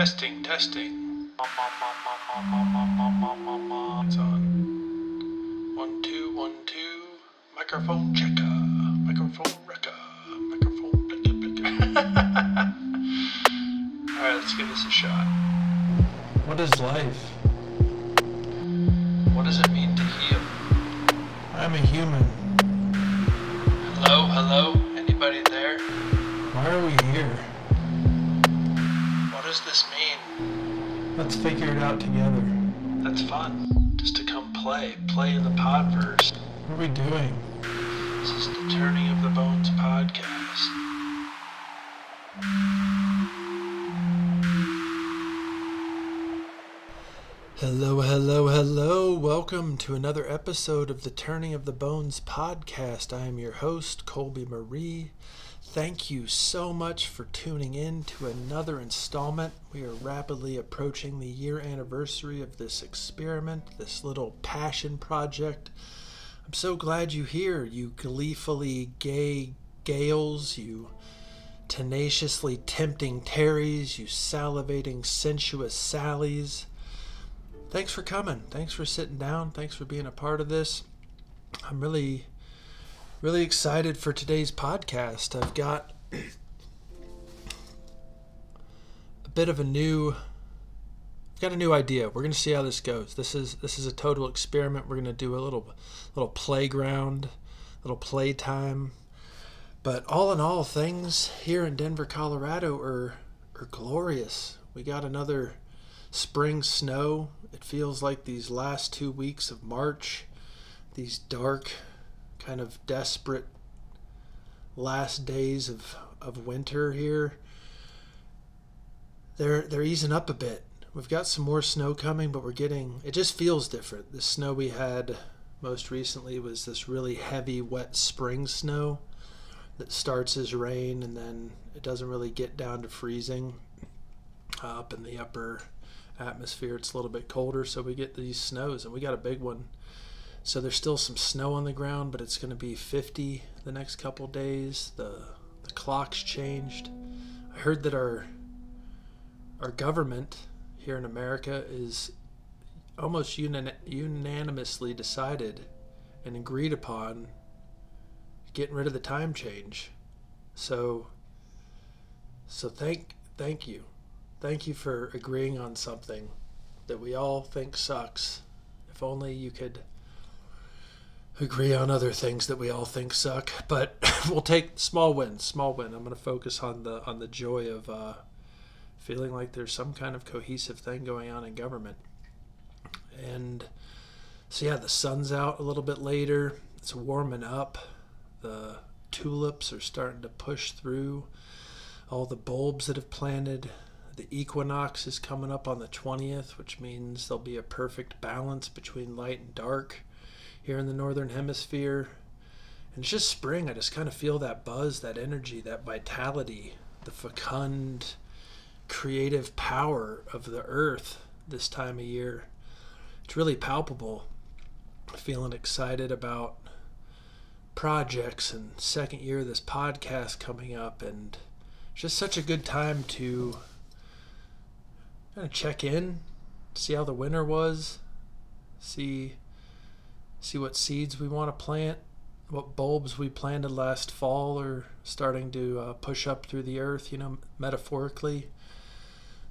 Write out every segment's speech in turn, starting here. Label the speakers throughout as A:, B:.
A: Testing, testing. It's on. One, two, one, two. Microphone checker. Microphone wrecker. Microphone blicker, blicker. Alright, let's give this a shot.
B: What is life?
A: What does it mean to heal?
B: I'm a human.
A: Hello, hello? Anybody there?
B: Why are we here?
A: What does this mean?
B: Let's figure it out together.
A: That's fun. Just to come play. Play in the podverse.
B: What are we doing?
A: This is the Turning of the Bones podcast.
B: Hello, hello, hello. Welcome to another episode of the Turning of the Bones podcast. I am your host, Colby Marie. Thank you so much for tuning in to another installment. We are rapidly approaching the year anniversary of this experiment, this little passion project. I'm so glad you're here, you gleefully gay gales, you tenaciously tempting Terrys, you salivating sensuous Sallys. Thanks for coming. Thanks for sitting down. Thanks for being a part of this. I'm really, really excited for today's podcast. I've got a bit of a new I've got a new idea. We're going to see how this goes. This is this is a total experiment. We're going to do a little little playground, little playtime. But all in all, things here in Denver, Colorado are are glorious. We got another spring snow. It feels like these last 2 weeks of March, these dark kind of desperate last days of of winter here. They're they're easing up a bit. We've got some more snow coming, but we're getting it just feels different. The snow we had most recently was this really heavy wet spring snow that starts as rain and then it doesn't really get down to freezing. Up in the upper atmosphere it's a little bit colder, so we get these snows and we got a big one. So there's still some snow on the ground, but it's going to be 50 the next couple days. The the clock's changed. I heard that our our government here in America is almost unan- unanimously decided and agreed upon getting rid of the time change. So so thank thank you. Thank you for agreeing on something that we all think sucks. If only you could agree on other things that we all think suck, but we'll take small wins, small win. I'm going to focus on the on the joy of uh, feeling like there's some kind of cohesive thing going on in government. And so yeah, the sun's out a little bit later. It's warming up. The tulips are starting to push through all the bulbs that have planted. The equinox is coming up on the 20th, which means there'll be a perfect balance between light and dark here in the northern hemisphere. And it's just spring. I just kind of feel that buzz, that energy, that vitality, the fecund, creative power of the earth this time of year. It's really palpable. Feeling excited about projects and second year of this podcast coming up and just such a good time to kind of check in, see how the winter was, see see what seeds we want to plant, what bulbs we planted last fall are starting to uh, push up through the earth, you know, metaphorically.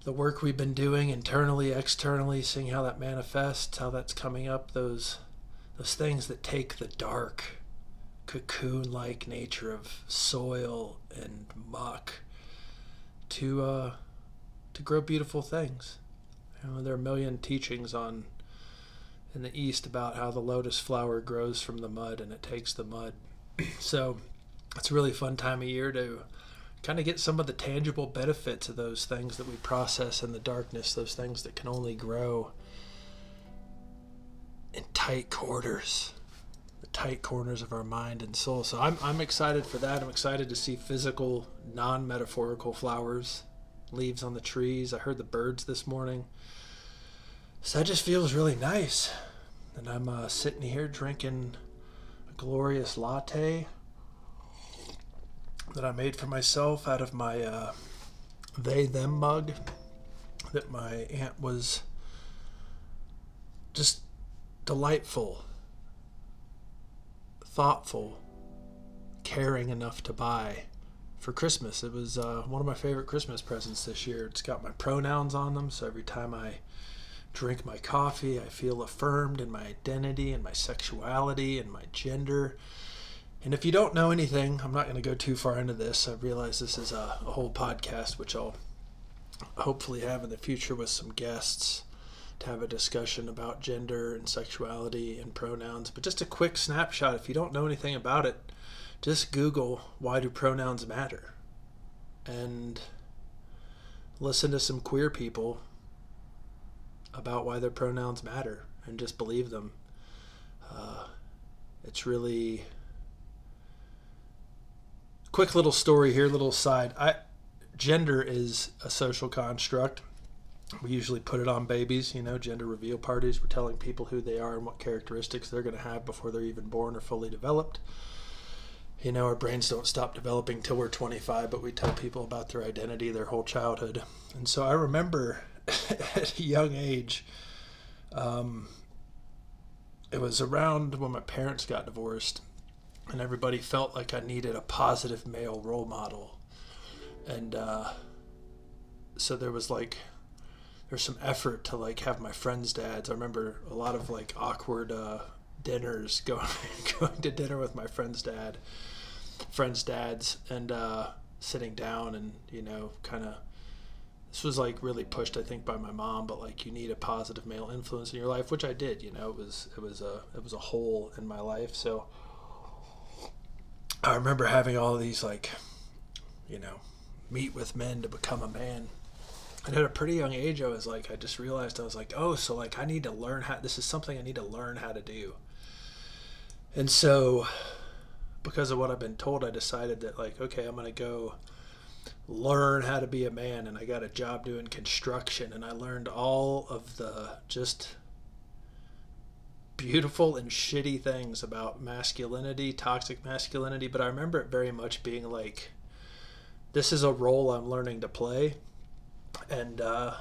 B: The work we've been doing internally, externally, seeing how that manifests, how that's coming up, those those things that take the dark, cocoon-like nature of soil and muck to uh, to grow beautiful things. You know, there are a million teachings on in the East about how the lotus flower grows from the mud and it takes the mud. so it's a really fun time of year to kind of get some of the tangible benefits of those things that we process in the darkness, those things that can only grow in tight quarters, the tight corners of our mind and soul. So I'm, I'm excited for that. I'm excited to see physical, non metaphorical flowers, leaves on the trees. I heard the birds this morning. So that just feels really nice. And I'm uh, sitting here drinking a glorious latte that I made for myself out of my uh, they them mug that my aunt was just delightful, thoughtful, caring enough to buy for Christmas. It was uh, one of my favorite Christmas presents this year. It's got my pronouns on them, so every time I drink my coffee, I feel affirmed in my identity and my sexuality and my gender. And if you don't know anything, I'm not going to go too far into this. I realize this is a, a whole podcast, which I'll hopefully have in the future with some guests to have a discussion about gender and sexuality and pronouns. But just a quick snapshot if you don't know anything about it, just Google why do pronouns matter and listen to some queer people about why their pronouns matter and just believe them. Uh, it's really quick little story here, little side. I gender is a social construct. We usually put it on babies, you know, gender reveal parties. We're telling people who they are and what characteristics they're going to have before they're even born or fully developed you know, our brains don't stop developing till we're 25, but we tell people about their identity their whole childhood. And so I remember at a young age, um, it was around when my parents got divorced, and everybody felt like I needed a positive male role model. And uh, so there was like, there's some effort to like have my friends' dads. I remember a lot of like awkward uh, dinners going going to dinner with my friend's dad friends dads and uh, sitting down and you know kind of this was like really pushed i think by my mom but like you need a positive male influence in your life which i did you know it was it was a it was a hole in my life. So i remember having all these like you know meet with men to become a man. And at a pretty young age i was like i just realized i was like oh so like i need to learn how this is something i need to learn how to do. And so, because of what I've been told, I decided that, like, okay, I'm going to go learn how to be a man. And I got a job doing construction, and I learned all of the just beautiful and shitty things about masculinity, toxic masculinity. But I remember it very much being like, this is a role I'm learning to play. And uh,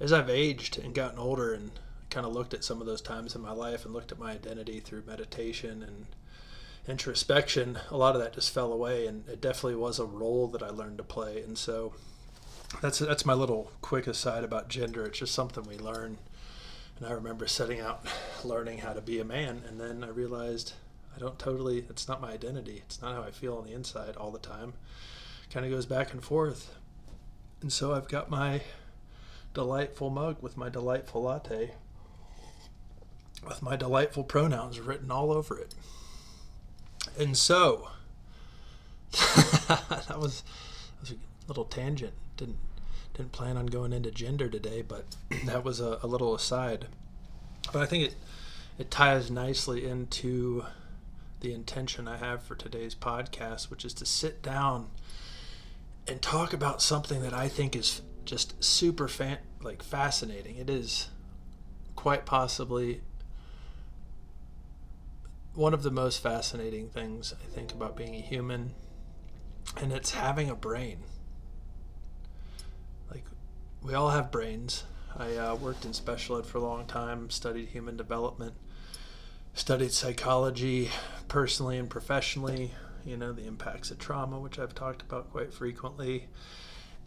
B: as I've aged and gotten older and kind of looked at some of those times in my life and looked at my identity through meditation and introspection, a lot of that just fell away, and it definitely was a role that I learned to play. And so that's that's my little quick aside about gender. It's just something we learn. And I remember setting out learning how to be a man, and then I realized I don't totally. It's not my identity. It's not how I feel on the inside all the time. Kind of goes back and forth. And so I've got my delightful mug with my delightful latte with my delightful pronouns written all over it. And so, that was, that was a little tangent. Didn't didn't plan on going into gender today, but that was a, a little aside. But I think it it ties nicely into the intention I have for today's podcast, which is to sit down and talk about something that I think is just super fan- like fascinating. It is quite possibly one of the most fascinating things I think about being a human, and it's having a brain. Like, we all have brains. I uh, worked in special ed for a long time, studied human development, studied psychology personally and professionally, you know, the impacts of trauma, which I've talked about quite frequently.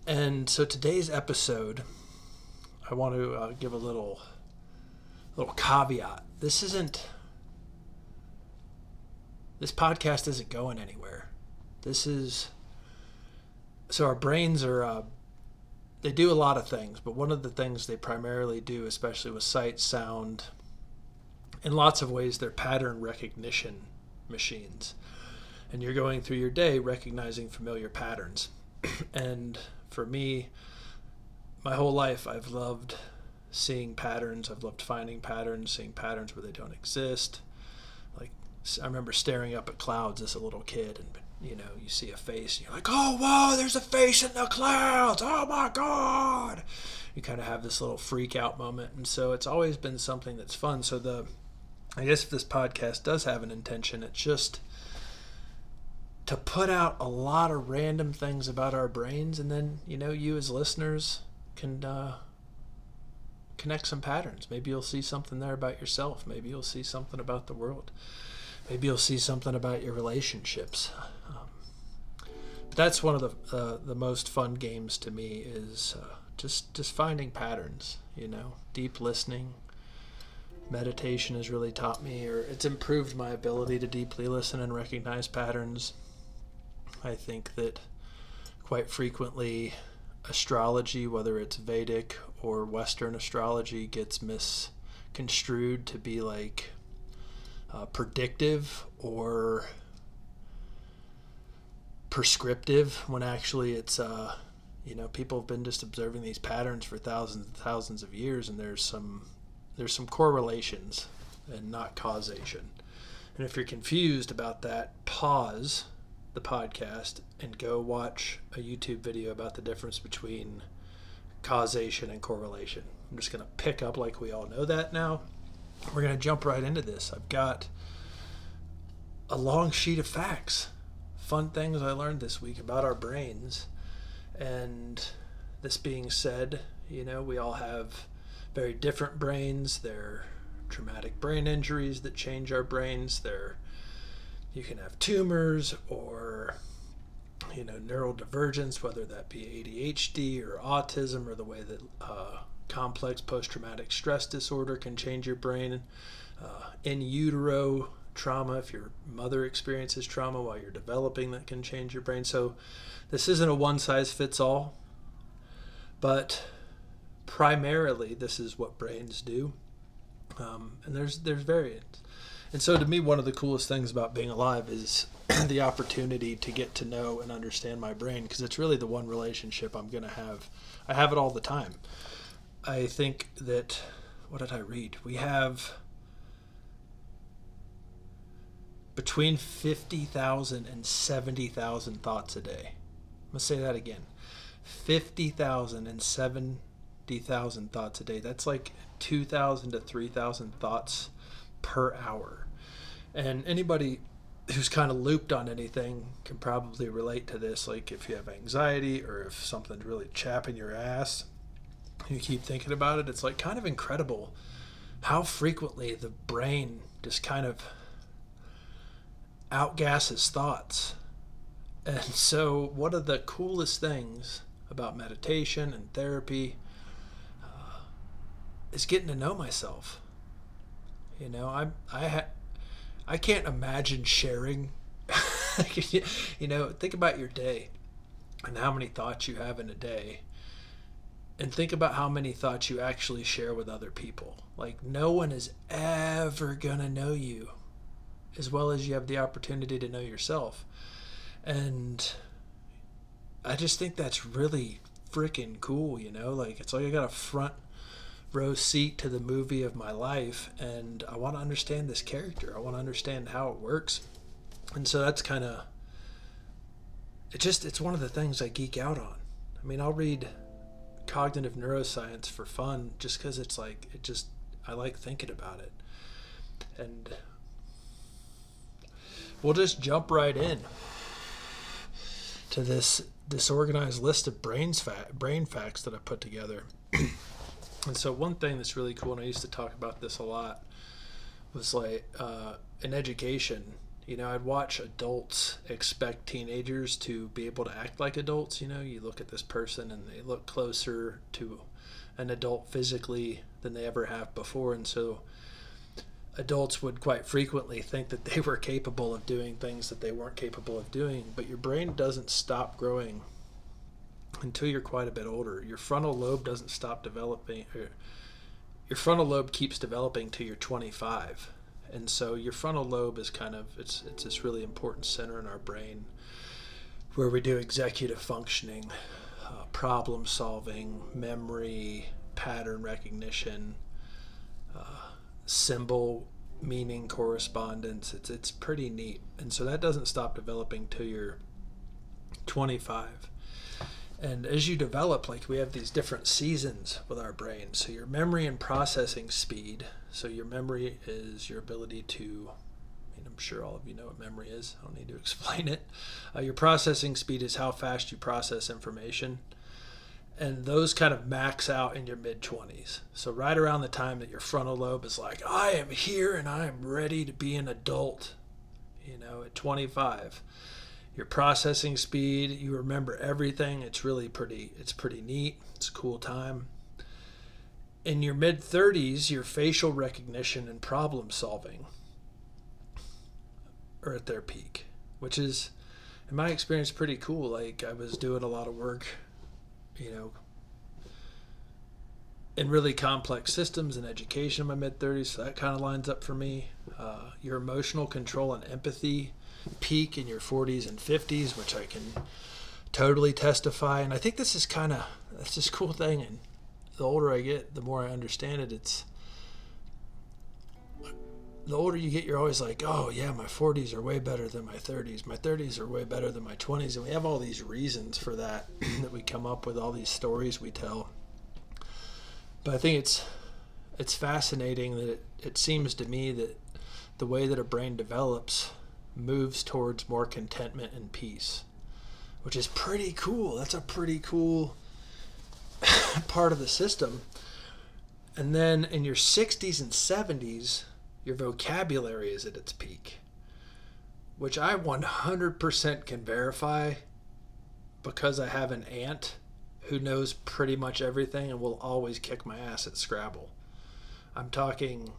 B: And so today's episode, I want to uh, give a little little caveat. This isn't this podcast isn't going anywhere. This is so our brains are uh, they do a lot of things, but one of the things they primarily do, especially with sight, sound, in lots of ways, they're pattern recognition machines. And you're going through your day recognizing familiar patterns. and for me, my whole life, I've loved seeing patterns. I've loved finding patterns, seeing patterns where they don't exist. I remember staring up at clouds as a little kid, and you know, you see a face, and you're like, "Oh, whoa! There's a face in the clouds! Oh my God!" You kind of have this little freak out moment, and so it's always been something that's fun. So the, I guess if this podcast does have an intention, it's just to put out a lot of random things about our brains, and then you know, you as listeners can uh, connect some patterns. Maybe you'll see something there about yourself. Maybe you'll see something about the world. Maybe you'll see something about your relationships. Um, that's one of the uh, the most fun games to me is uh, just just finding patterns. You know, deep listening. Meditation has really taught me, or it's improved my ability to deeply listen and recognize patterns. I think that quite frequently astrology, whether it's Vedic or Western astrology, gets misconstrued to be like uh, predictive or prescriptive when actually it's uh, you know people have been just observing these patterns for thousands and thousands of years and there's some there's some correlations and not causation and if you're confused about that pause the podcast and go watch a YouTube video about the difference between causation and correlation. I'm just going to pick up like we all know that now. We're going to jump right into this. I've got a long sheet of facts, fun things I learned this week about our brains. And this being said, you know, we all have very different brains. There are traumatic brain injuries that change our brains. They're you can have tumors or you know neural divergence whether that be adhd or autism or the way that uh, complex post-traumatic stress disorder can change your brain uh, in utero trauma if your mother experiences trauma while you're developing that can change your brain so this isn't a one size fits all but primarily this is what brains do um, and there's there's variants and so, to me, one of the coolest things about being alive is the opportunity to get to know and understand my brain because it's really the one relationship I'm going to have. I have it all the time. I think that, what did I read? We have between 50,000 and 70,000 thoughts a day. I'm going to say that again 50,000 and 70,000 thoughts a day. That's like 2,000 to 3,000 thoughts per hour. And anybody who's kind of looped on anything can probably relate to this. Like if you have anxiety or if something's really chapping your ass, you keep thinking about it, it's like kind of incredible how frequently the brain just kind of outgasses thoughts. And so, one of the coolest things about meditation and therapy uh, is getting to know myself. You know, I I ha- I can't imagine sharing. you know, think about your day and how many thoughts you have in a day. And think about how many thoughts you actually share with other people. Like, no one is ever going to know you as well as you have the opportunity to know yourself. And I just think that's really freaking cool, you know? Like, it's like I got a front row seat to the movie of my life and I want to understand this character. I want to understand how it works. And so that's kind of it just it's one of the things I geek out on. I mean, I'll read cognitive neuroscience for fun just cuz it's like it just I like thinking about it. And we'll just jump right in to this disorganized list of brains fa- brain facts that I put together. And so one thing that's really cool, and I used to talk about this a lot, was like uh, in education. You know, I'd watch adults expect teenagers to be able to act like adults. You know, you look at this person and they look closer to an adult physically than they ever have before, and so adults would quite frequently think that they were capable of doing things that they weren't capable of doing. But your brain doesn't stop growing until you're quite a bit older. Your frontal lobe doesn't stop developing. Er, your frontal lobe keeps developing till you're 25, and so your frontal lobe is kind of it's it's this really important center in our brain where we do executive functioning, uh, problem solving, memory, pattern recognition, uh, symbol meaning correspondence. It's it's pretty neat, and so that doesn't stop developing till you're 25 and as you develop like we have these different seasons with our brain so your memory and processing speed so your memory is your ability to I mean, i'm sure all of you know what memory is i don't need to explain it uh, your processing speed is how fast you process information and those kind of max out in your mid 20s. So, right around the time that your frontal lobe is like, I am here and I am ready to be an adult, you know, at 25. Your processing speed, you remember everything. It's really pretty, it's pretty neat. It's a cool time. In your mid 30s, your facial recognition and problem solving are at their peak, which is, in my experience, pretty cool. Like, I was doing a lot of work you know, in really complex systems and education in my mid 30s. So that kind of lines up for me. Uh, your emotional control and empathy peak in your 40s and 50s, which I can totally testify. And I think this is kind of that's this cool thing. And the older I get, the more I understand it. It's the older you get, you're always like, oh, yeah, my 40s are way better than my 30s. My 30s are way better than my 20s. And we have all these reasons for that, that we come up with, all these stories we tell. But I think it's it's fascinating that it, it seems to me that the way that a brain develops moves towards more contentment and peace, which is pretty cool. That's a pretty cool part of the system. And then in your 60s and 70s, your vocabulary is at its peak, which I 100% can verify because I have an aunt who knows pretty much everything and will always kick my ass at Scrabble. I'm talking,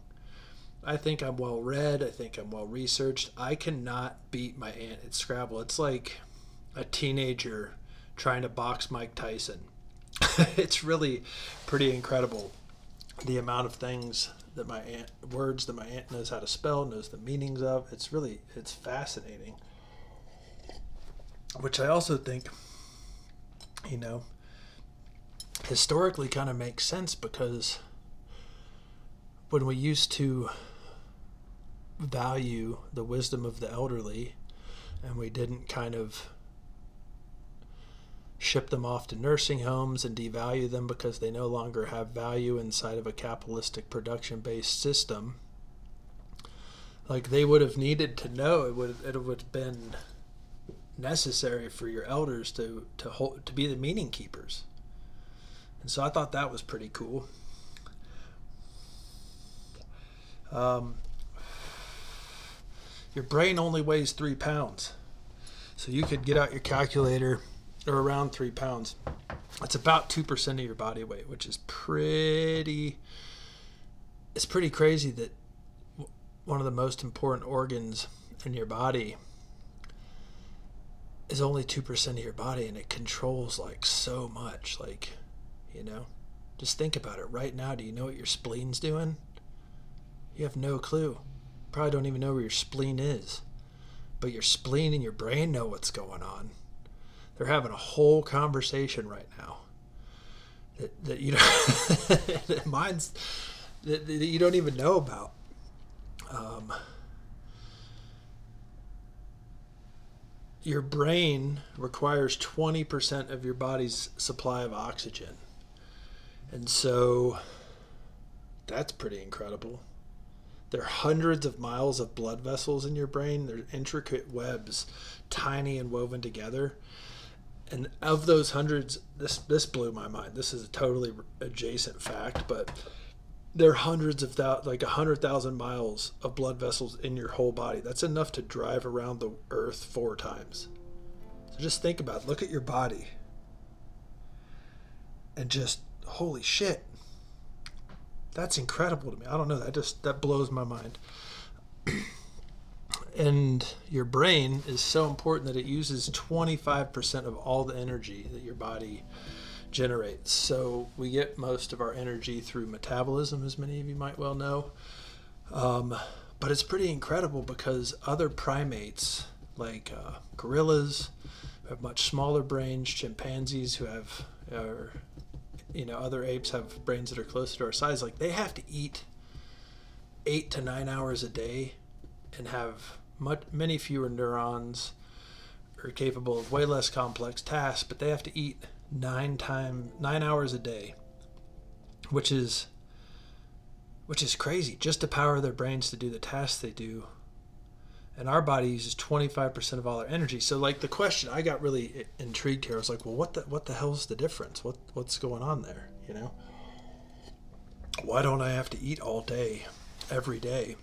B: I think I'm well read, I think I'm well researched. I cannot beat my aunt at Scrabble. It's like a teenager trying to box Mike Tyson. it's really pretty incredible the amount of things that my aunt words that my aunt knows how to spell, knows the meanings of. It's really it's fascinating. Which I also think, you know, historically kind of makes sense because when we used to value the wisdom of the elderly and we didn't kind of ship them off to nursing homes and devalue them because they no longer have value inside of a capitalistic production based system. Like they would have needed to know it would it would have been necessary for your elders to to hold to be the meaning keepers. And so I thought that was pretty cool. Um, your brain only weighs three pounds. So you could get out your calculator or around three pounds. It's about two percent of your body weight, which is pretty. It's pretty crazy that one of the most important organs in your body is only two percent of your body, and it controls like so much. Like, you know, just think about it right now. Do you know what your spleen's doing? You have no clue. Probably don't even know where your spleen is. But your spleen and your brain know what's going on. They're having a whole conversation right now that, that you don't that mine's that, that you don't even know about. Um, your brain requires 20% of your body's supply of oxygen. And so that's pretty incredible. There are hundreds of miles of blood vessels in your brain. They're intricate webs, tiny and woven together and of those hundreds, this this blew my mind. This is a totally adjacent fact, but there are hundreds of thousands, like a hundred thousand miles of blood vessels in your whole body. That's enough to drive around the Earth four times. So just think about, it. look at your body, and just holy shit, that's incredible to me. I don't know, that just that blows my mind. and your brain is so important that it uses 25% of all the energy that your body generates. So we get most of our energy through metabolism, as many of you might well know. Um, but it's pretty incredible because other primates, like uh, gorillas, who have much smaller brains, chimpanzees who have, or you know, other apes have brains that are closer to our size. Like they have to eat eight to nine hours a day and have much, many fewer neurons, are capable of way less complex tasks, but they have to eat nine time nine hours a day, which is which is crazy just to power their brains to do the tasks they do. And our body uses 25% of all our energy. So like the question I got really intrigued here. I was like, well, what the what the hell's the difference? What what's going on there? You know, why don't I have to eat all day, every day?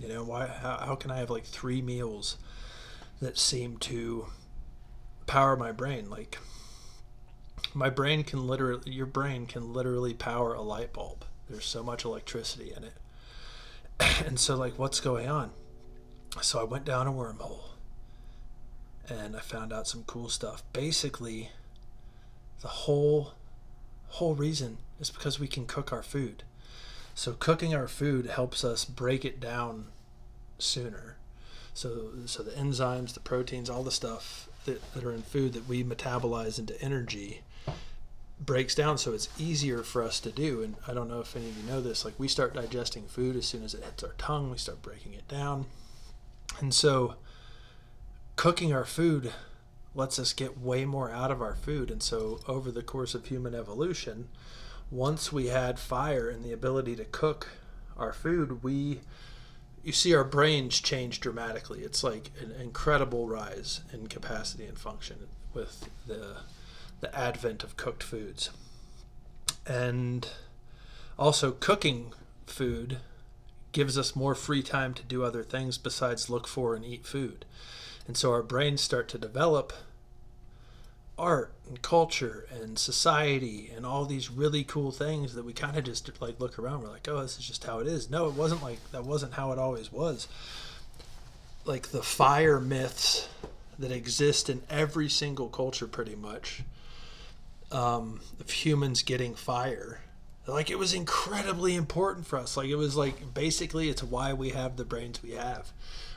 B: You know, why how, how can I have like three meals that seem to power my brain? Like my brain can literally your brain can literally power a light bulb. There's so much electricity in it. And so like what's going on? So I went down a wormhole and I found out some cool stuff. Basically, the whole whole reason is because we can cook our food. So cooking our food helps us break it down sooner. So so the enzymes, the proteins, all the stuff that, that are in food that we metabolize into energy breaks down so it's easier for us to do and i don't know if any of you know this like we start digesting food as soon as it hits our tongue we start breaking it down and so cooking our food lets us get way more out of our food. And so over the course of human evolution, once we had fire and the ability to cook our food, we you see our brains change dramatically. It's like an incredible rise in capacity and function with the the advent of cooked foods. And also cooking food gives us more free time to do other things besides look for and eat food. And so our brains start to develop art and culture and society and all these really cool things that we kind of just like look around. We're like oh this is just how it is. No it wasn't like that wasn't how it always was. Like the fire myths that exist in every single culture pretty much um, of humans getting fire like it was incredibly important for us. Like it was like basically it's why we have the brains we have.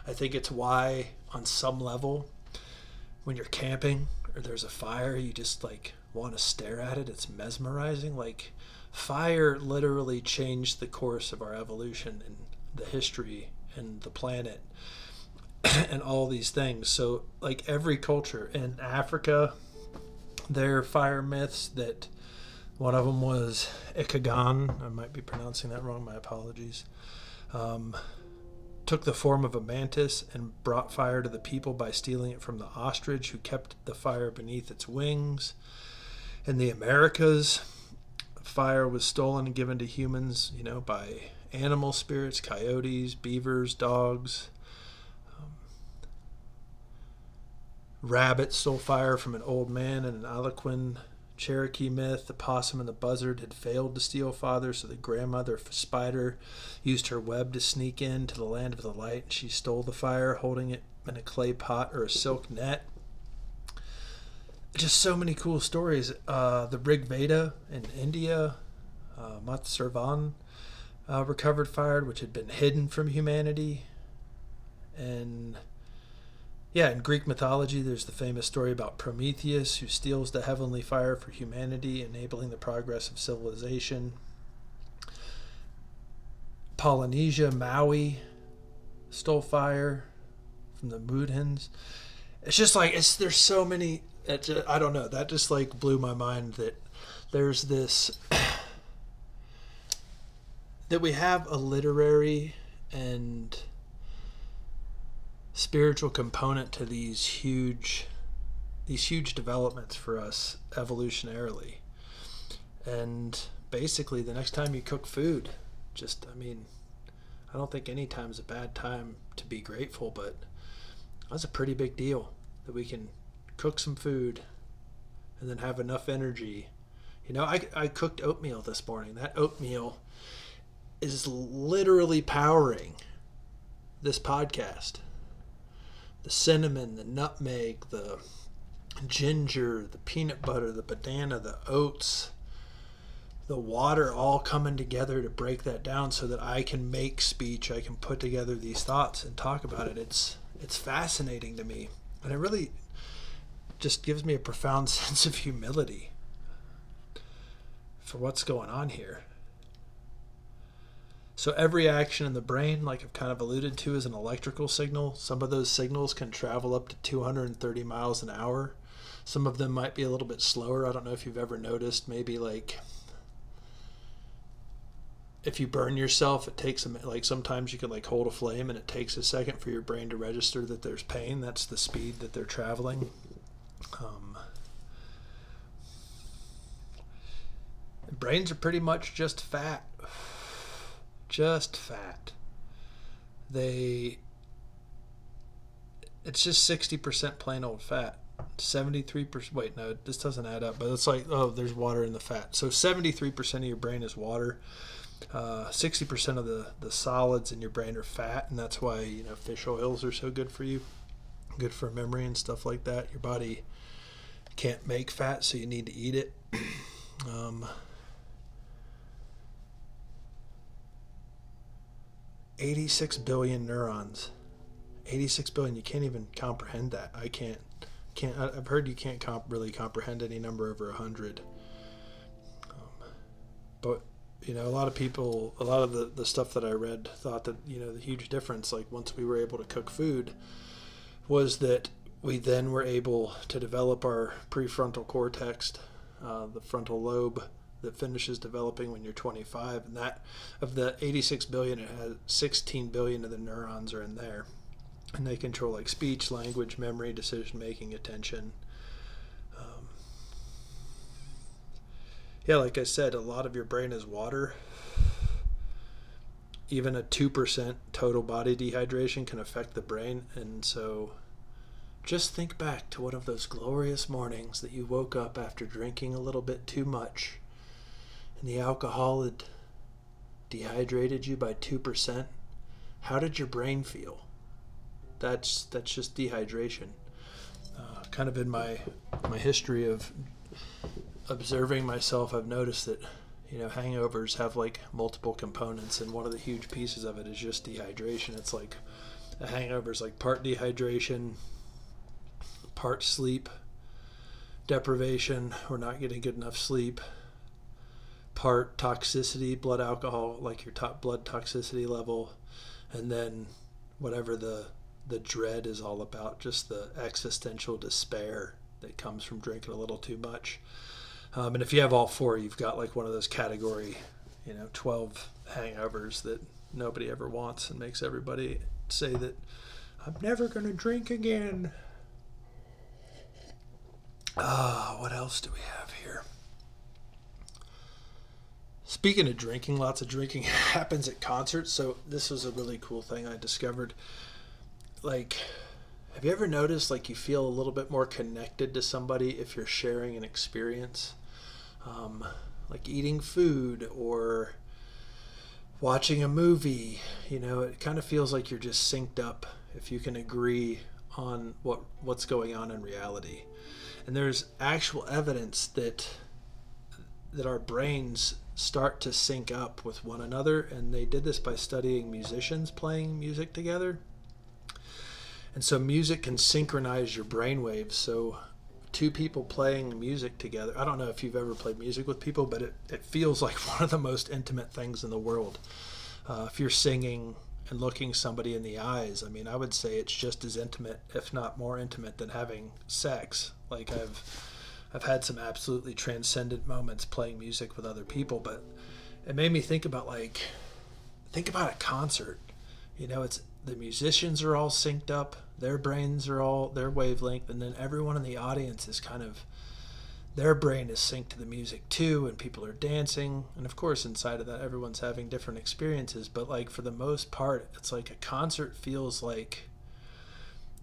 B: I think it's why on some level when you're camping or there's a fire you just like want to stare at it. It's mesmerizing. Like fire literally changed the course of our evolution and the history and the planet and all these things. So like every culture in africa there are fire myths that one of them was Ikagan. I might be pronouncing that wrong. My apologies. Um, took the form of a mantis and brought fire to the people by stealing it from the ostrich, who kept the fire beneath its wings. In the Americas, fire was stolen and given to humans, you know, by animal spirits, coyotes, beavers, dogs. Um, rabbits stole fire from an old man in an Algonquin Cherokee myth, the possum and the buzzard had failed to steal father, so the grandmother spider used her web to sneak in to the land of the light, and she stole the fire, holding it in a clay pot or a silk net. Just so many cool stories. Uh, the Rig Veda in India, uh, Matsurvan uh, recovered fire, which had been hidden from humanity. And yeah, in Greek mythology, there's the famous story about Prometheus who steals the heavenly fire for humanity, enabling the progress of civilization. Polynesia, Maui stole fire from the Mudhens. It's just like it's there's so many. Just, I don't know. That just like blew my mind that there's this that we have a literary and spiritual component to these huge these huge developments for us evolutionarily. And basically the next time you cook food, just I mean, I don't think any time's a bad time to be grateful, but that's a pretty big deal that we can cook some food and then have enough energy. You know, I, I cooked oatmeal this morning. That oatmeal is literally powering this podcast the cinnamon, the nutmeg, the ginger, the peanut butter, the banana, the oats, the water all coming together to break that down so that I can make speech, I can put together these thoughts and talk about it. It's it's fascinating to me. And it really just gives me a profound sense of humility for what's going on here. So every action in the brain, like I've kind of alluded to, is an electrical signal. Some of those signals can travel up to 230 miles an hour. Some of them might be a little bit slower. I don't know if you've ever noticed maybe like if you burn yourself, it takes a like sometimes you can like hold a flame and it takes a second for your brain to register that there's pain. That's the speed that they're traveling. Um, brains are pretty much just fat, just fat. They it's just sixty percent plain old fat. Seventy three percent. Wait, no, this doesn't add up. But it's like oh, there's water in the fat. So seventy three percent of your brain is water. Uh, Sixty percent of the the solids in your brain are fat, and that's why you know fish oils are so good for you, good for memory and stuff like that. Your body can't make fat, so you need to eat it. um, 86 billion neurons. 86 billion you can't even comprehend that. I can't can't i've heard you can't comp- really comprehend any number over 100 um, but you know a lot of people a lot of the, the stuff that i read thought that you know the huge difference like once we were able to cook food was that we then were able to develop our prefrontal cortex uh, the frontal lobe that finishes developing when you're 25 and that of the 86 billion it has 16 billion of the neurons are in there. And they control like speech language memory decision making attention um, yeah like i said a lot of your brain is water. Even a 2% total body dehydration can affect the brain and so just think back to one of those glorious mornings that you woke up after drinking a little bit too much and the alcohol had dehydrated you by 2%, how did your brain feel? That's that's just dehydration. Uh, kind of in my my history of observing myself, I've noticed that you know hangovers have like multiple components, and one of the huge pieces of it is just dehydration. It's like a hangover is like part dehydration, part sleep deprivation, or not getting good enough sleep, part toxicity, blood alcohol, like your top blood toxicity level, and then whatever the the dread is all about, just the existential despair that comes from drinking a little too much. Um, and if you have all four, you've got like one of those category, you know, twelve hangovers that nobody ever wants and makes everybody say that I'm never going to drink again. Ah, what else do we have? Speaking of drinking, lots of drinking happens at concerts. So this was a really cool thing I discovered. Like, have you ever noticed like you feel a little bit more connected to somebody if you're sharing an experience, um, like eating food or watching a movie? You know, it kind of feels like you're just synced up if you can agree on what what's going on in reality. And there's actual evidence that that our brains start to sync up with one another and they did this by studying musicians playing music together. And so music can synchronize your brain waves so two people playing music together i don't know if you've ever played music with people but it, it feels like one of the most intimate things in the world. Uh, if you're singing and looking somebody in the eyes i mean i would say it's just as intimate if not more intimate than having sex. Like i've I've had some absolutely transcendent moments playing music with other people, but it made me think about like think about a concert. You know, it's the musicians are all synced up, their brains are all their wavelength, and then everyone in the audience is kind of their brain is synced to the music too, and people are dancing, and of course inside of that everyone's having different experiences, but like for the most part, it's like a concert feels like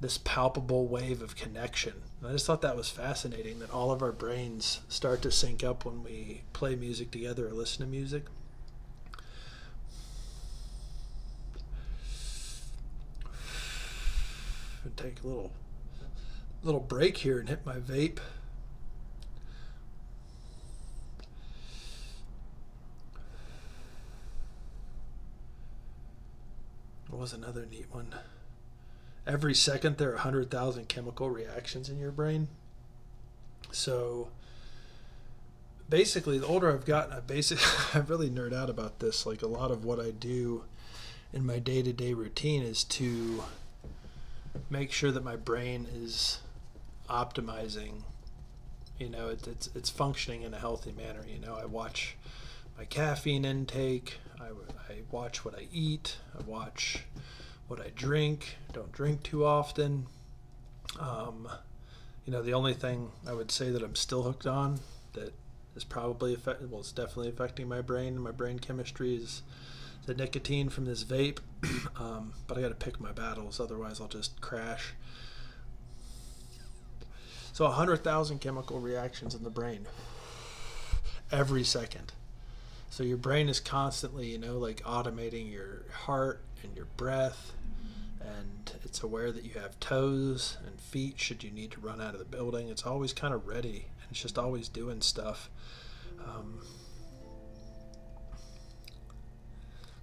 B: this palpable wave of connection. And I just thought that was fascinating that all of our brains start to sync up when we play music together or listen to music. Take a little little break here and hit my vape. What was another neat one? Every second there are 100,000 chemical reactions in your brain. So basically, the older I've gotten, I basically I really nerd out about this. Like a lot of what I do in my day-to-day routine is to make sure that my brain is optimizing. You know, it, it's it's functioning in a healthy manner. You know, I watch my caffeine intake. I, I watch what I eat. I watch what I drink. Don't drink too often. Um, you know, the only thing I would say that I'm still hooked on that is probably affect well, it's definitely affecting my brain and my brain chemistry is the nicotine from this vape. um, but I got to pick my battles, otherwise I'll just crash. So 100,000 chemical reactions in the brain every second. So your brain is constantly, you know, like automating your heart and your breath and it's aware that you have toes and feet should you need to run out of the building. It's always kind of ready and it's just always doing stuff. Um,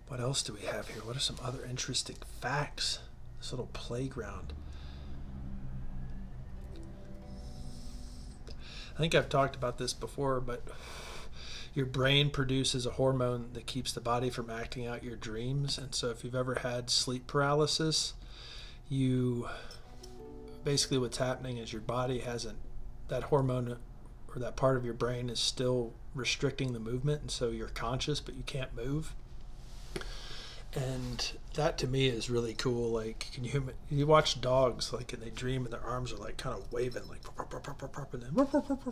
B: what else do we have here? What are some other interesting facts? This little playground. I think I've talked about this before, but your brain produces a hormone that keeps the body from acting out your dreams. And so, if you've ever had sleep paralysis, you basically what's happening is your body hasn't that hormone or that part of your brain is still restricting the movement, and so you're conscious but you can't move. And that to me is really cool. Like, can you you watch dogs like and they dream and their arms are like kind of waving like and then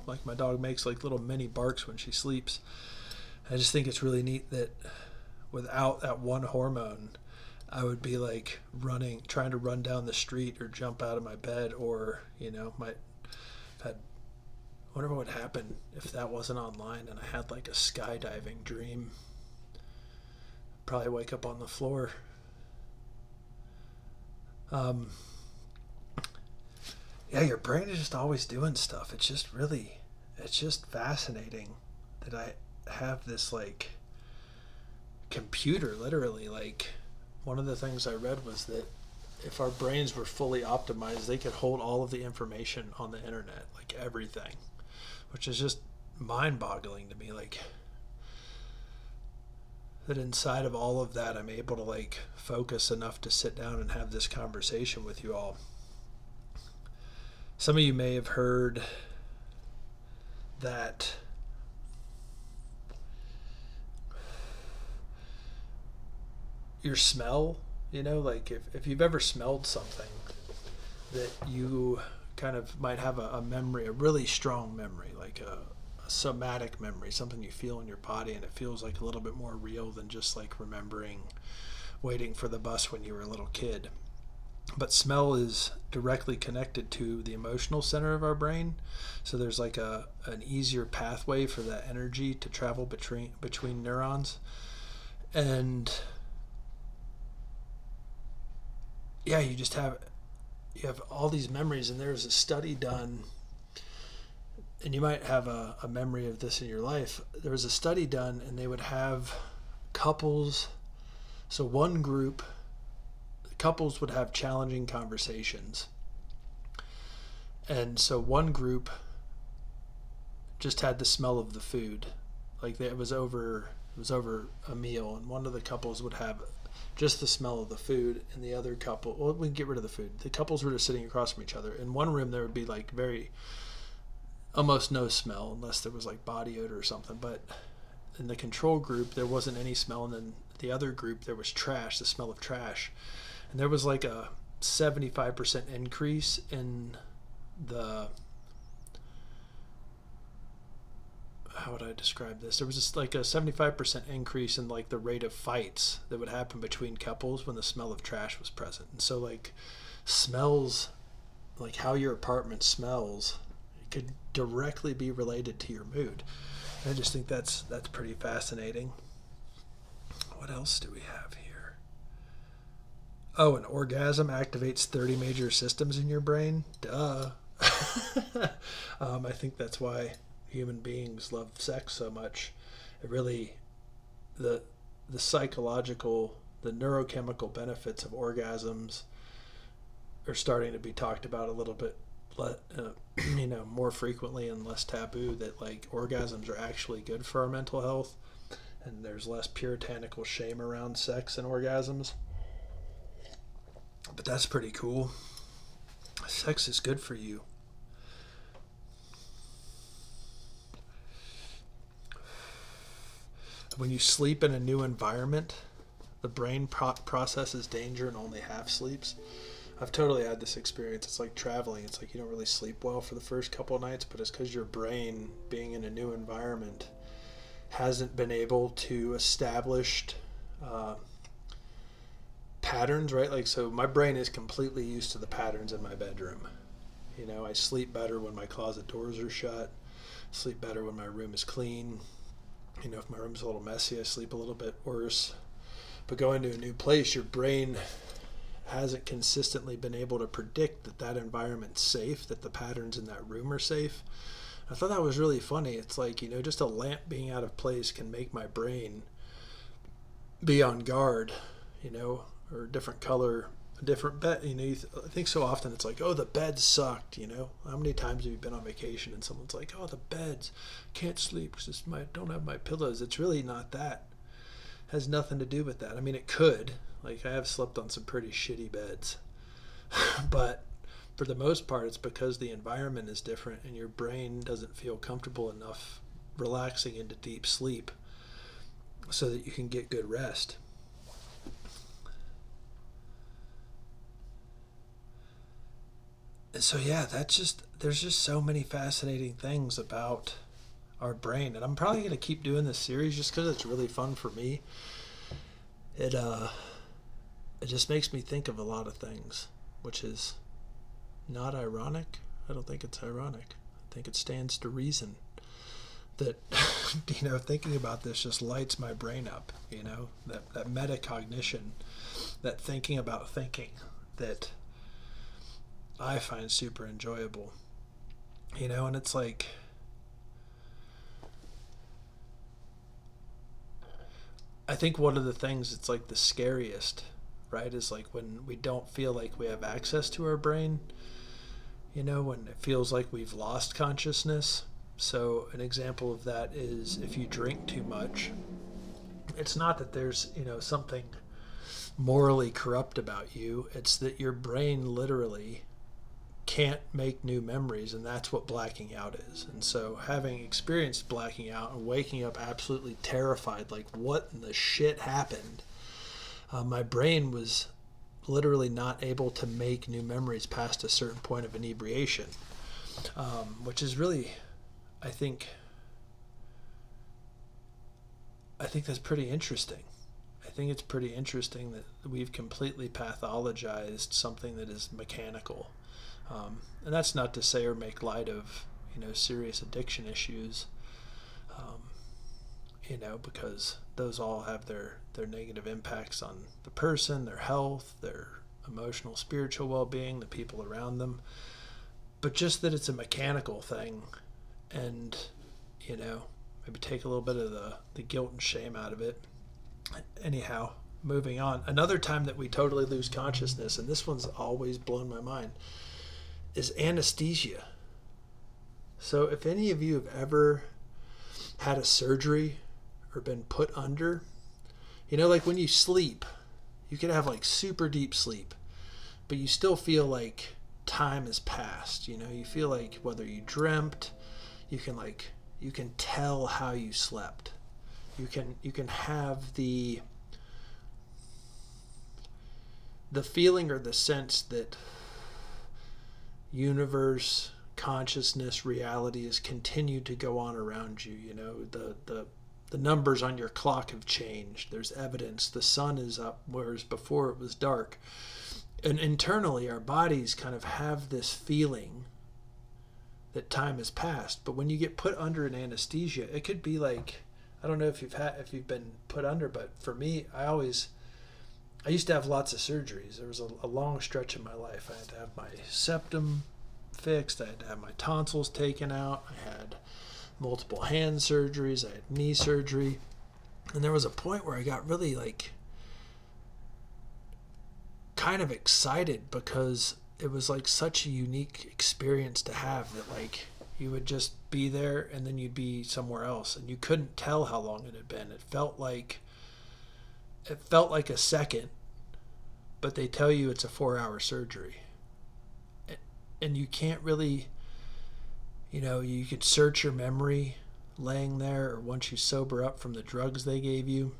B: like my dog makes like little mini barks when she sleeps. I just think it's really neat that without that one hormone, I would be like running, trying to run down the street or jump out of my bed, or you know, might had. Wonder what would happen if that wasn't online and I had like a skydiving dream. Probably wake up on the floor. Um, yeah, your brain is just always doing stuff. It's just really, it's just fascinating that I have this like computer, literally. Like, one of the things I read was that if our brains were fully optimized, they could hold all of the information on the internet, like everything, which is just mind boggling to me. Like, that inside of all of that, I'm able to like focus enough to sit down and have this conversation with you all. Some of you may have heard that your smell, you know, like if, if you've ever smelled something that you kind of might have a, a memory, a really strong memory, like a, somatic memory, something you feel in your body and it feels like a little bit more real than just like remembering waiting for the bus when you were a little kid. But smell is directly connected to the emotional center of our brain. So there's like a an easier pathway for that energy to travel between between neurons. And yeah, you just have you have all these memories, and there's a study done, and you might have a, a memory of this in your life. There was a study done, and they would have couples. So one group, couples would have challenging conversations, and so one group just had the smell of the food, like it was over it was over a meal, and one of the couples would have just the smell of the food, and the other couple, well, we get rid of the food. The couples were just sitting across from each other. In one room, there would be like very, almost no smell, unless there was like body odor or something. But in the control group, there wasn't any smell, and then the other group, there was trash, the smell of trash. And there was like a 75% increase in the how would I describe this? There was just like a 75% increase in like the rate of fights that would happen between couples when the smell of trash was present. And so like smells like how your apartment smells could directly be related to your mood. I just think that's that's pretty fascinating. What else do we have here? Oh, an orgasm activates 30 major systems in your brain. Duh. um, I think that's why human beings love sex so much. It really, the the psychological, the neurochemical benefits of orgasms are starting to be talked about a little bit, uh, you know, more frequently and less taboo. That like orgasms are actually good for our mental health, and there's less puritanical shame around sex and orgasms. But that's pretty cool. Sex is good for you. when you sleep in a new environment, the brain pro- processes danger and only half sleeps. I've totally had this experience. It's like traveling. It's like you don't really sleep well for the first couple nights, but it's because your brain, being in a new environment, hasn't been able to establish uh, patterns, right? Like, so my brain is completely used to the patterns in my bedroom. You know, I sleep better when my closet doors are shut, sleep better when my room is clean. You know, if my room's a little messy, I sleep a little bit worse. But going to a new place, your brain hasn't consistently been able to predict that that environment's safe, that the patterns in that room are safe. I thought that was really funny. It's like, you know, just a lamp being out of place can make my brain be on guard, you know, or a different color, a different bed. You know, you th- I think so often it's like, oh, the bed sucked, you know. How many times have you been on vacation and someone's like, oh, the beds, can't sleep because my don't have my pillows. It's really not that. It has nothing to do with that. I mean, it could, like I have slept on some pretty shitty beds. but for the most part it's because the environment is different and your brain doesn't feel comfortable enough relaxing into deep sleep so that you can get good rest. And so yeah, that's just there's just so many fascinating things about our brain and I'm probably going to keep doing this series just cuz it's really fun for me. It uh it just makes me think of a lot of things, which is not ironic. I don't think it's ironic. I think it stands to reason that you know thinking about this just lights my brain up. You know that that metacognition, that thinking about thinking, that I find super enjoyable. You know, and it's like. I think one of the things it's like the scariest right? Is like when we don't feel like we have access to our brain, you know, when it feels like we've lost consciousness. So, an example of that is if you drink too much, it's not that there's, you know, something morally corrupt about you, it's that your brain literally can't make new memories, and that's what blacking out is. And so, having experienced blacking out and waking up absolutely terrified, like, what in the shit happened? Uh, my brain was literally not able to make new memories past a certain point of inebriation, um, which is really, I think, I think that's pretty interesting. I think it's pretty interesting that we've completely pathologized something that is mechanical. Um, and that's not to say or make light of, you know, serious addiction issues, um, you know, because those all have their their negative impacts on the person, their health, their emotional, spiritual well being, the people around them. But just that it's a mechanical thing and, you know, maybe take a little bit of the, the guilt and shame out of it. Anyhow, moving on. Another time that we totally lose consciousness, and this one's always blown my mind, is anesthesia. So, if any of you have ever had a surgery or been put under, you know, like when you sleep, you can have like super deep sleep, but you still feel like time has passed. You know, you feel like whether you dreamt, you can like you can tell how you slept. You can you can have the the feeling or the sense that universe consciousness reality has continued to go on around you you know the the the numbers on your clock have changed. There's evidence. The sun is up, whereas before it was dark. And internally, our bodies kind of have this feeling that time has passed. But when you get put under an anesthesia, it could be like I don't know if you've had if you've been put under, but for me, I always I used to have lots of surgeries. There was a, a long stretch in my life. I had to have my septum fixed. I had to have my tonsils taken out. I had multiple hand surgeries, I had knee surgery. And there was a point where I got really like kind of excited because it was like such a unique experience to have that like you would just be there and then you'd be somewhere else and you couldn't tell how long it had been. It felt like it felt like a second, but they tell you it's a 4-hour surgery. And you can't really you know, you could search your memory laying there or once you sober up from the drugs they gave you.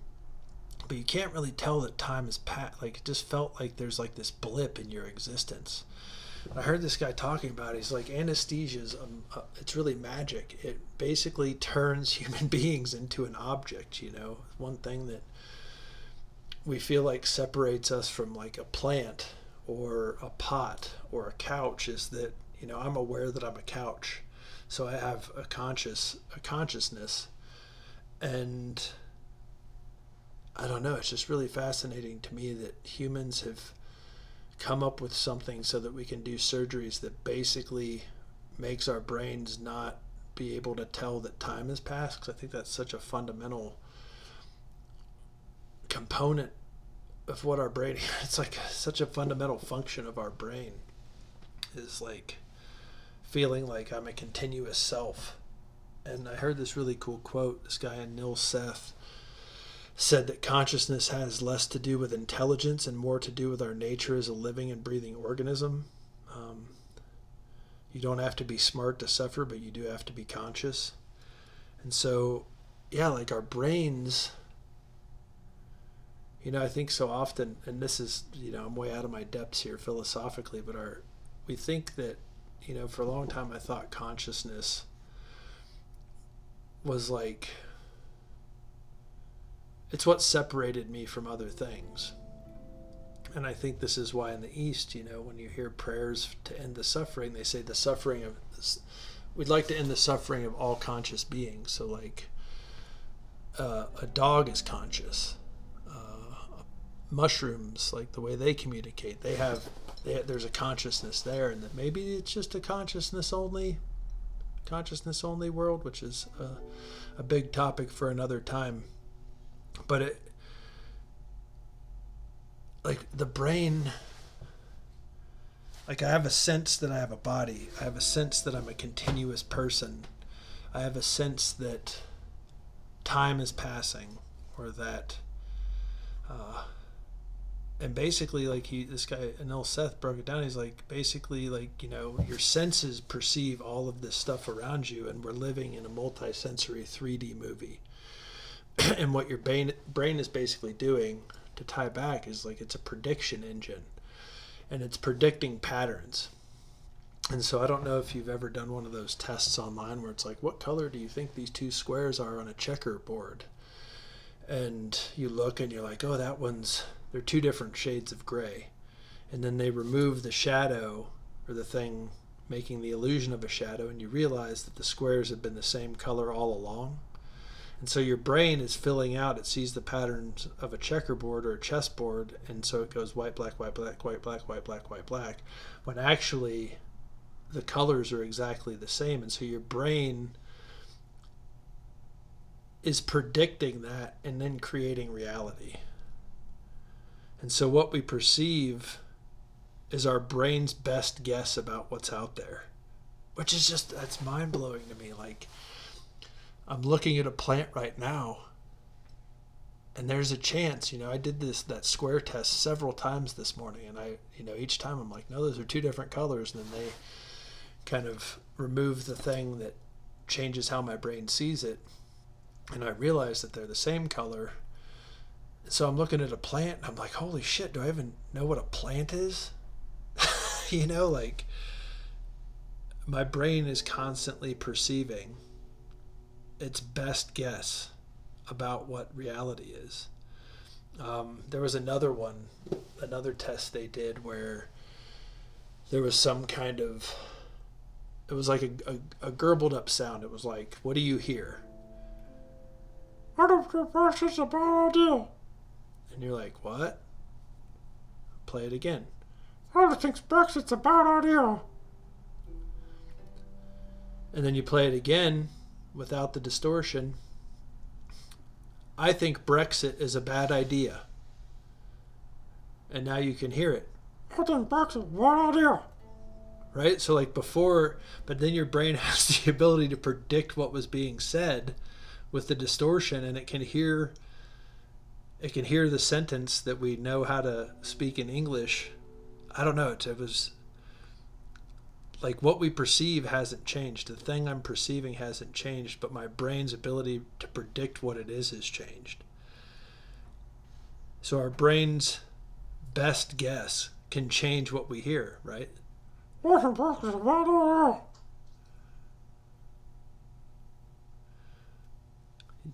B: But you can't really tell that time has passed. Like, it just felt like there's like this blip in your existence. I heard this guy talking about it. He's like, anesthesia is, um, uh, it's really magic. It basically turns human beings into an object, you know? One thing that we feel like separates us from like a plant or a pot or a couch is that you know i'm aware that i'm a couch so i have a conscious a consciousness and i don't know it's just really fascinating to me that humans have come up with something so that we can do surgeries that basically makes our brains not be able to tell that time has passed because i think that's such a fundamental component of what our brain it's like such a fundamental function of our brain is like feeling like I'm a continuous self. And I heard this really cool quote. This guy Anil Seth said that consciousness has less to do with intelligence and more to do with our nature as a living and breathing organism. Um, you don't have to be smart to suffer, but you do have to be conscious. And so, yeah, like our brains you know, I think so often, and this is, you know, I'm way out of my depths here philosophically, but our, we think that, you know, for a long time I thought consciousness was like, it's what separated me from other things. And I think this is why in the East, you know, when you hear prayers to end the suffering, they say the suffering of, this, we'd like to end the suffering of all conscious beings. So, like, uh, a dog is conscious mushrooms, like the way they communicate, they have, there's a consciousness there, and that maybe it's just a consciousness only, consciousness only world, which is a, a big topic for another time. But it, like the brain, like I have a sense that I have a body. I have a sense that I'm a continuous person. I have a sense that time is passing, or that. Uh, and basically like he this guy Anil Seth broke it down. He's like basically like you know your senses perceive all of this stuff around you and we're living in a multi-sensory 3D movie. And what your brain brain is basically doing to tie back is like it's a prediction engine and it's predicting patterns. And so I don't know if you've ever done one of those tests online where it's like what color do you think these two squares are on a checkerboard? And you look and you're like oh that one's they're two different shades of gray. And then they remove the shadow or the thing making the illusion of a shadow, and you realize that the squares have been the same color all along. And so your brain is filling out, it sees the patterns of a checkerboard or a chessboard, and so it goes white, black, white, black, white, black, white, black, white, black, when actually the colors are exactly the same. And so your brain is predicting that and then creating reality. And so what we perceive is our brain's best guess about what's out there, which is just, that's mind blowing to me. Like, I'm looking at a plant right now, and there's a chance, you know, I did this, that square test several times this morning, and I, you know, each time I'm like, no, those are two different colors. And then they kind of remove the thing that changes how my brain sees it. And I realize that they're the same color so I'm looking at a plant and I'm like, holy shit, do I even know what a plant is? you know, like my brain is constantly perceiving its best guess about what reality is. Um, there was another one, another test they did where there was some kind of, it was like a, a, a gurgled up sound. It was like, what do you hear? I don't think that's a bad idea. And you're like, what? Play it again. I think Brexit's a bad idea. And then you play it again without the distortion. I think Brexit is a bad idea. And now you can hear it. I think Brexit's a bad idea. Right? So, like before, but then your brain has the ability to predict what was being said with the distortion and it can hear it can hear the sentence that we know how to speak in English. I don't know. It, was like what we perceive hasn't changed. The thing I'm perceiving hasn't changed, but my brain's ability to predict what it is has changed. So our brain's best guess can change what we hear, right?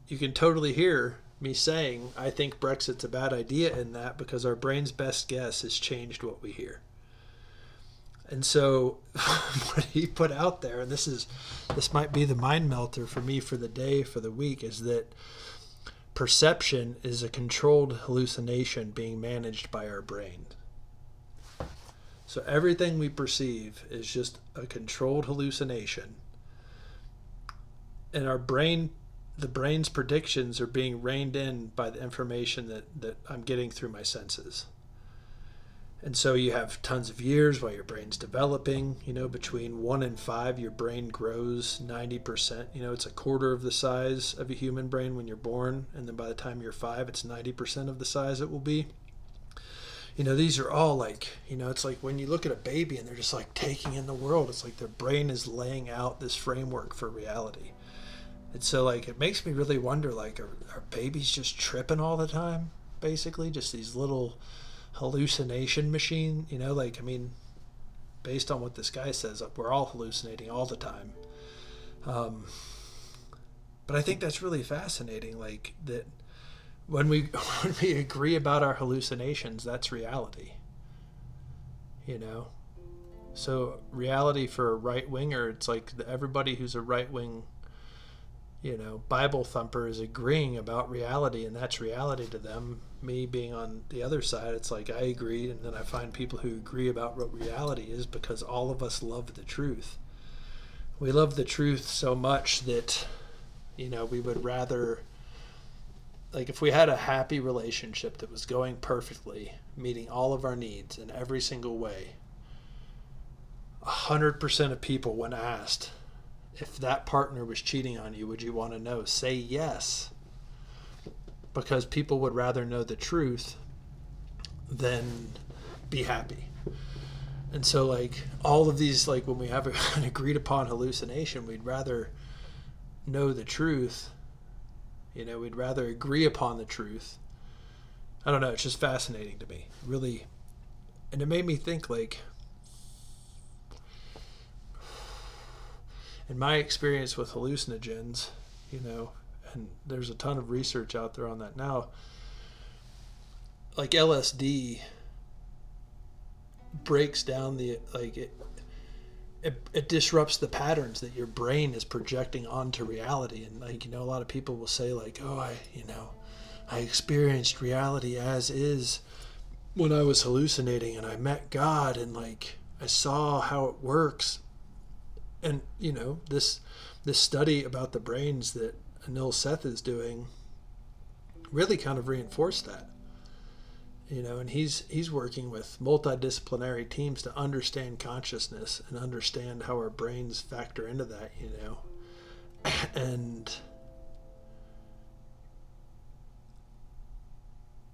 B: You can totally hear me saying, I think Brexit's a bad idea in that because our brain's best guess has changed what we hear. And so what he put out there, and this is this might be the mind melter for me for the day, for the week, is that perception is a controlled hallucination being managed by our brain. So everything we perceive is just a controlled hallucination. And our brain the brain's predictions are being reined in by the information that, that I'm getting through my senses. And so you have tons of years while your brain's developing. You know, between one and five, your brain grows 90%. You know, it's a quarter of the size of a human brain when you're born. And then by the time you're five, it's 90% of the size it will be. You know, these are all like, you know, it's like when you look at a baby and they're just like taking in the world, it's like their brain is laying out this framework for reality. And so, like, it makes me really wonder, like, are, are babies just tripping all the time? Basically, just these little hallucination machine. You know, like, I mean, based on what this guy says, we're all hallucinating all the time. Um, but I think that's really fascinating. Like that, when we when we agree about our hallucinations, that's reality. You know, so reality for a right winger, it's like everybody who's a right wing you know, Bible thumper is agreeing about reality, and that's reality to them. Me being on the other side, it's like I agree, and then I find people who agree about what reality is because all of us love the truth. We love the truth so much that, you know, we would rather, like, if we had a happy relationship that was going perfectly, meeting all of our needs in every single way, 100% of people, when asked, if that partner was cheating on you, would you want to know? Say yes. Because people would rather know the truth than be happy. And so, like, all of these, like, when we have an agreed upon hallucination, we'd rather know the truth. You know, we'd rather agree upon the truth. I don't know. It's just fascinating to me. Really. And it made me think, like, in my experience with hallucinogens, you know, and there's a ton of research out there on that now. Like LSD breaks down the like it, it it disrupts the patterns that your brain is projecting onto reality and like you know a lot of people will say like oh I you know I experienced reality as is when I was hallucinating and I met God and like I saw how it works and you know this this study about the brains that Anil Seth is doing really kind of reinforced that. You know, and he's he's working with multidisciplinary teams to understand consciousness and understand how our brains factor into that. You know, and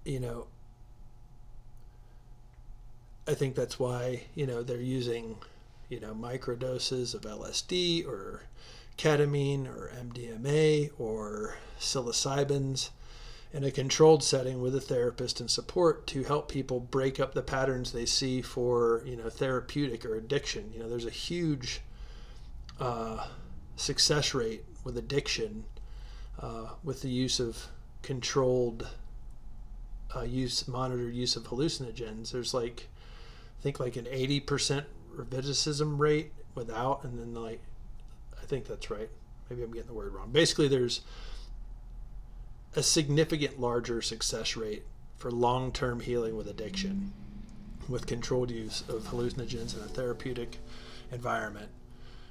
B: you know, I think that's why you know they're using you know, microdoses of LSD or ketamine or MDMA or psilocybins in a controlled setting with a therapist and support to help people break up the patterns they see for you know therapeutic or addiction. You know, there's a huge uh, success rate with addiction uh, with the use of controlled uh, use, monitored use of hallucinogens. There's like I think like an 80% recidivism rate without, and then like, I think that's right. Maybe I'm getting the word wrong. Basically, there's a significant larger success rate for long-term healing with addiction with controlled use of hallucinogens in a therapeutic environment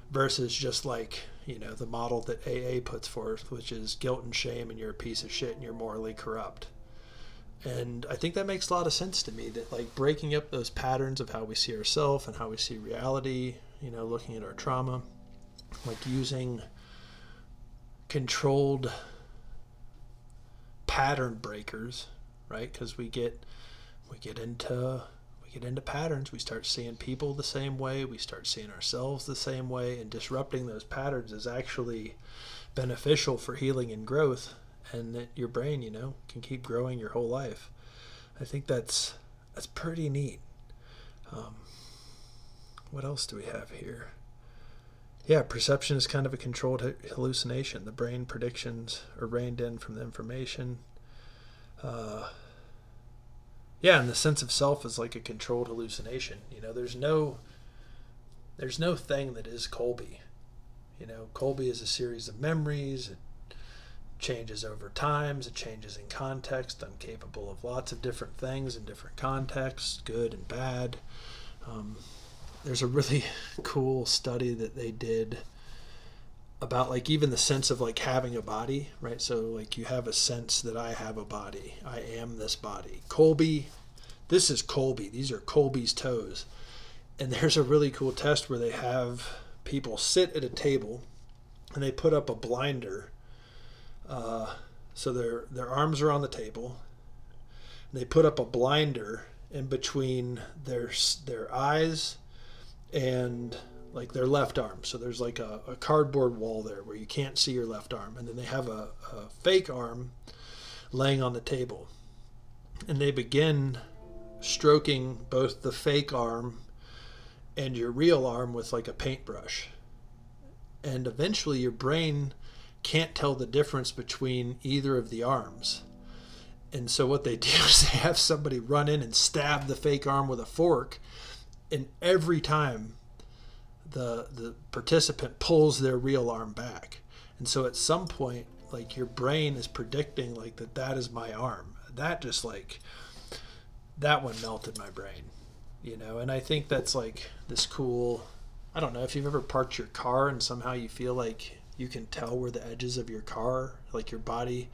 B: versus just like you know the model that AA puts forth, which is guilt and shame, and you're a piece of shit and you're morally corrupt and i think that makes a lot of sense to me that like breaking up those patterns of how we see ourselves and how we see reality you know looking at our trauma like using controlled pattern breakers right because we get we get into we get into patterns. We start seeing people the same way. We start seeing ourselves the same way. And disrupting those patterns is actually beneficial for healing and growth. And that your brain, you know, can keep growing your whole life. I think that's that's pretty neat. Um, what else do we have here? Yeah, perception is kind of a controlled hallucination. The brain predictions are reined in from the information. Uh, yeah, and the sense of self is like a controlled hallucination. You know, there's no there's no thing that is Colby. You know, Colby is a series of memories. Changes over times. It changes in context. I'm capable of lots of different things in different contexts, good and bad. Um, there's a really cool study that they did about like even the sense of like having a body, right? So like you have a sense that I have a body. I am this body. Colby, this is Colby. These are Colby's toes. And there's a really cool test where they have people sit at a table and they put up a blinder. Uh, so their their arms are on the table. they put up a blinder in between their their eyes and like their left arm. So there's like a, a cardboard wall there where you can't see your left arm. And then they have a, a fake arm laying on the table. And they begin stroking both the fake arm and your real arm with like a paintbrush. And eventually your brain can't tell the difference between either of the arms. And so what they do is they have somebody run in and stab the fake arm with a fork. And every time the the participant pulls their real arm back and so at some point like your brain is predicting like that that is my arm that just like that one melted my brain you know and i think that's like this cool i don't know if you've ever parked your car and somehow you feel like you can tell where the edges of your car like your body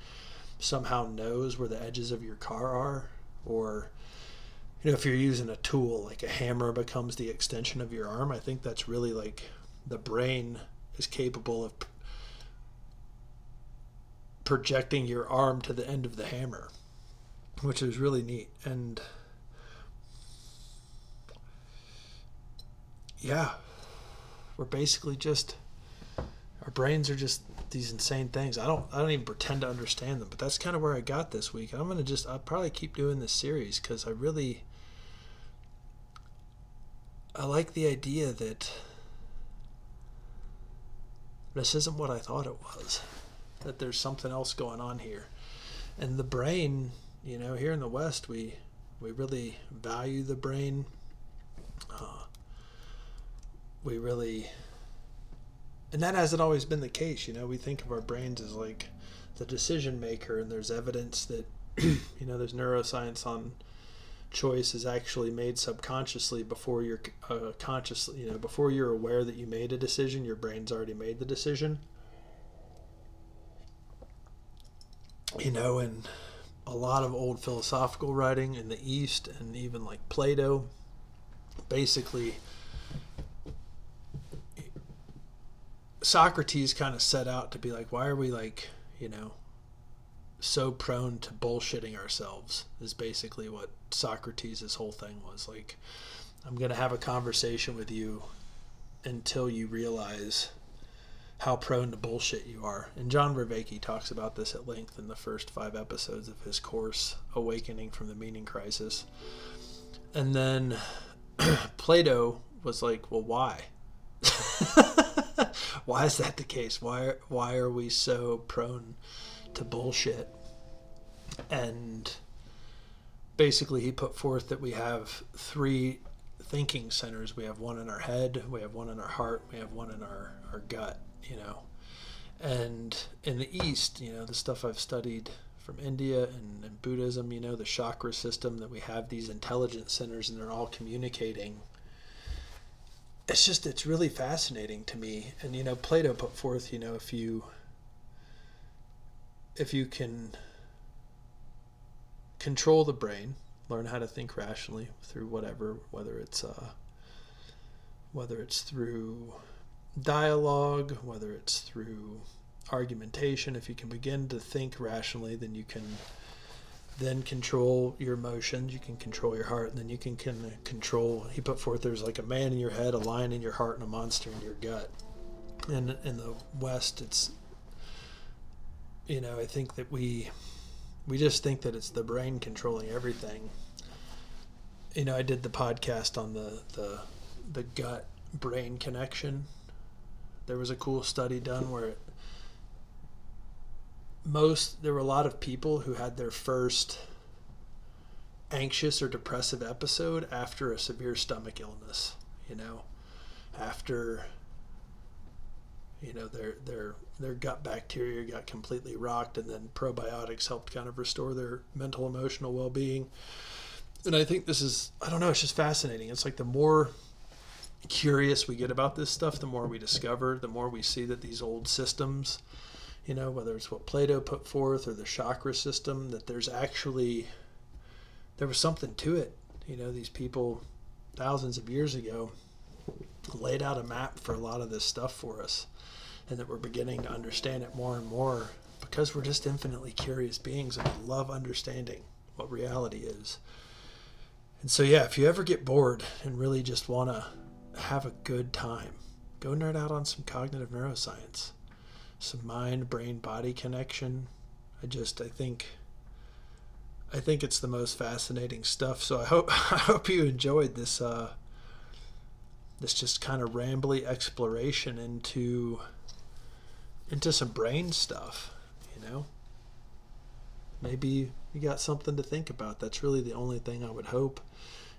B: somehow knows where the edges of your car are or you know, if you're using a tool like a hammer becomes the extension of your arm, I think that's really like the brain is capable of projecting your arm to the end of the hammer, which is really neat. And yeah, we're basically just our brains are just these insane things. I don't I don't even pretend to understand them, but that's kind of where I got this week. I'm gonna just I'll probably keep doing this series because I really I like the idea that this isn't what I thought it was. That there's something else going on here, and the brain. You know, here in the West, we we really value the brain. Uh, we really and that hasn't always been the case. You know, we think of our brains as like the decision maker, and there's evidence that you know there's neuroscience on choice is actually made subconsciously before you're uh, consciously you know before you're aware that you made a decision your brain's already made the decision you know and a lot of old philosophical writing in the east and even like plato basically Socrates kind of set out to be like, why are we like, you know, so prone to bullshitting ourselves? Is basically what Socrates' whole thing was. Like, I'm going to have a conversation with you until you realize how prone to bullshit you are. And John Vervaeke talks about this at length in the first five episodes of his course, Awakening from the Meaning Crisis. And then Plato was like, well, why? why is that the case? Why why are we so prone to bullshit? And basically, he put forth that we have three thinking centers. We have one in our head, we have one in our heart, we have one in our, our gut, you know. And in the East, you know, the stuff I've studied from India and, and Buddhism, you know, the chakra system that we have these intelligence centers and they're all communicating it's just it's really fascinating to me. And you know plato put forth you know if you if you can control the brain learn how to think rationally through whatever whether it's uh whether it's through dialogue whether it's through argumentation if you can begin to think rationally then you can then control your emotions. You can control your heart, and then you can, can control. He put forth there's like a man in your head, a lion in your heart, and a monster in your gut. And in the West, it's you know I think that we we just think that it's the brain controlling everything. You know, I did the podcast on the the the gut brain connection. There was a cool study done where it, most there were a lot of people who had their first anxious or depressive episode after a severe stomach illness, you know, after you know their their their gut bacteria got completely rocked and then probiotics helped kind of restore their mental emotional well-being. And i think this is i don't know it's just fascinating. It's like the more curious we get about this stuff the more we discover the more we see that these old systems you know whether it's what plato put forth or the chakra system that there's actually there was something to it you know these people thousands of years ago laid out a map for a lot of this stuff for us and that we're beginning to understand it more and more because we're just infinitely curious beings and we love understanding what reality is. And so, yeah, if you ever get bored and really just want to have a good time, go nerd out on some cognitive neuroscience, some mind, brain, body connection. I just, I think. I think it's the most fascinating stuff. So I hope I hope you enjoyed this uh, this just kind of rambly exploration into into some brain stuff, you know? Maybe you got something to think about. That's really the only thing I would hope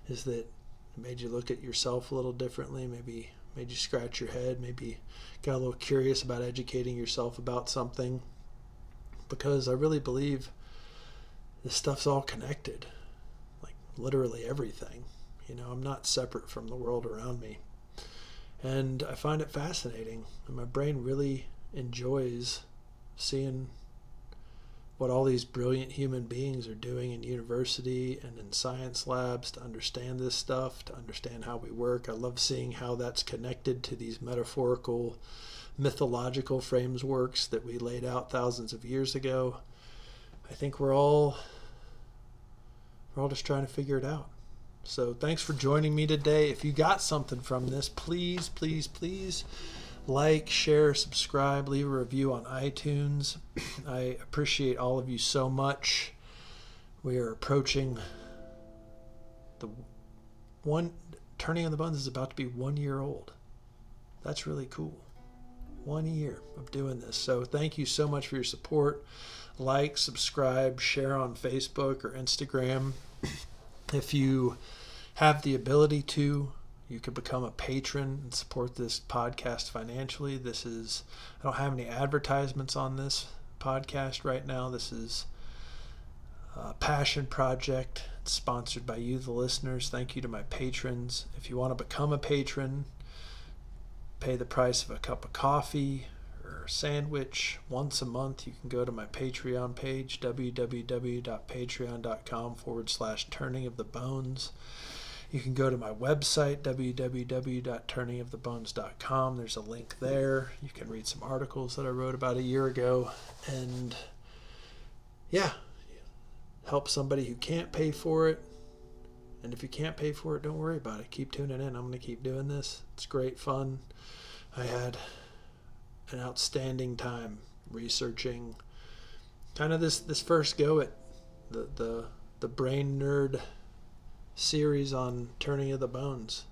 B: is that it made you look at yourself a little differently, maybe made you scratch your head, maybe got a little curious about educating yourself about something because I really believe this stuff's all connected. Like literally everything. You know, I'm not separate from the world around me. And I find it fascinating. And my brain really enjoys seeing what all these brilliant human beings are doing in university and in science labs to understand this stuff, to understand how we work. I love seeing how that's connected to these metaphorical, mythological frameworks that we laid out thousands of years ago. I think we're all we're all just trying to figure it out. So thanks for joining me today. If you got something from this, please, please, please like, share, subscribe, leave a review on iTunes. I appreciate all of you so much. We are approaching the one Turning of the Bones is about to be one year old. That's really cool. One year of doing this. So thank you so much for your support. Like, subscribe, share on Facebook or Instagram. If you have the ability to, you could become a patron and support this podcast financially. This is, I don't have any advertisements on this podcast right now. This is a passion project. It's sponsored by you, the listeners. Thank you to my patrons. If you want to become a patron, pay the price of a cup of coffee or sandwich once a month, you can go to my Patreon page, www.patreon.com forward slash turning of the bones. You can go to my website, www.turningofthebones.com. There's a link there. You can read some articles that I wrote about a year ago. And yeah, help somebody who can't pay for it. And if you can't pay for it, don't worry about it. Keep tuning in. I'm going to keep doing this. It's great fun. I had an outstanding time researching kind of this, this first go at the, the, the brain nerd series on Turning of the Bones,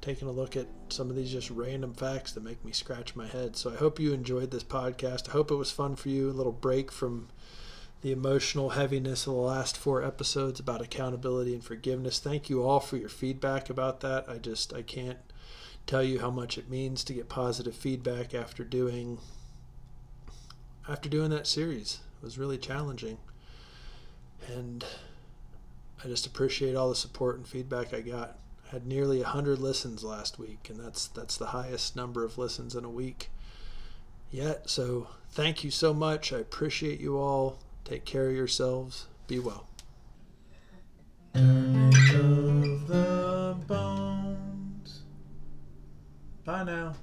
B: taking a look at some of these just random facts that make me scratch my head. So I hope you enjoyed this podcast. I hope it was fun for you. A little break from the emotional heaviness of the last four episodes about accountability and forgiveness. Thank you all for your feedback about that. I just I can't tell you how much it means to get positive feedback after doing after doing that series. It was really challenging. And I just appreciate all the support and feedback I got. I had nearly 100 listens last week, and that's that's the highest number of listens in a week yet. So thank you so much. I appreciate you all. Take care of yourselves. Be well. Bye now.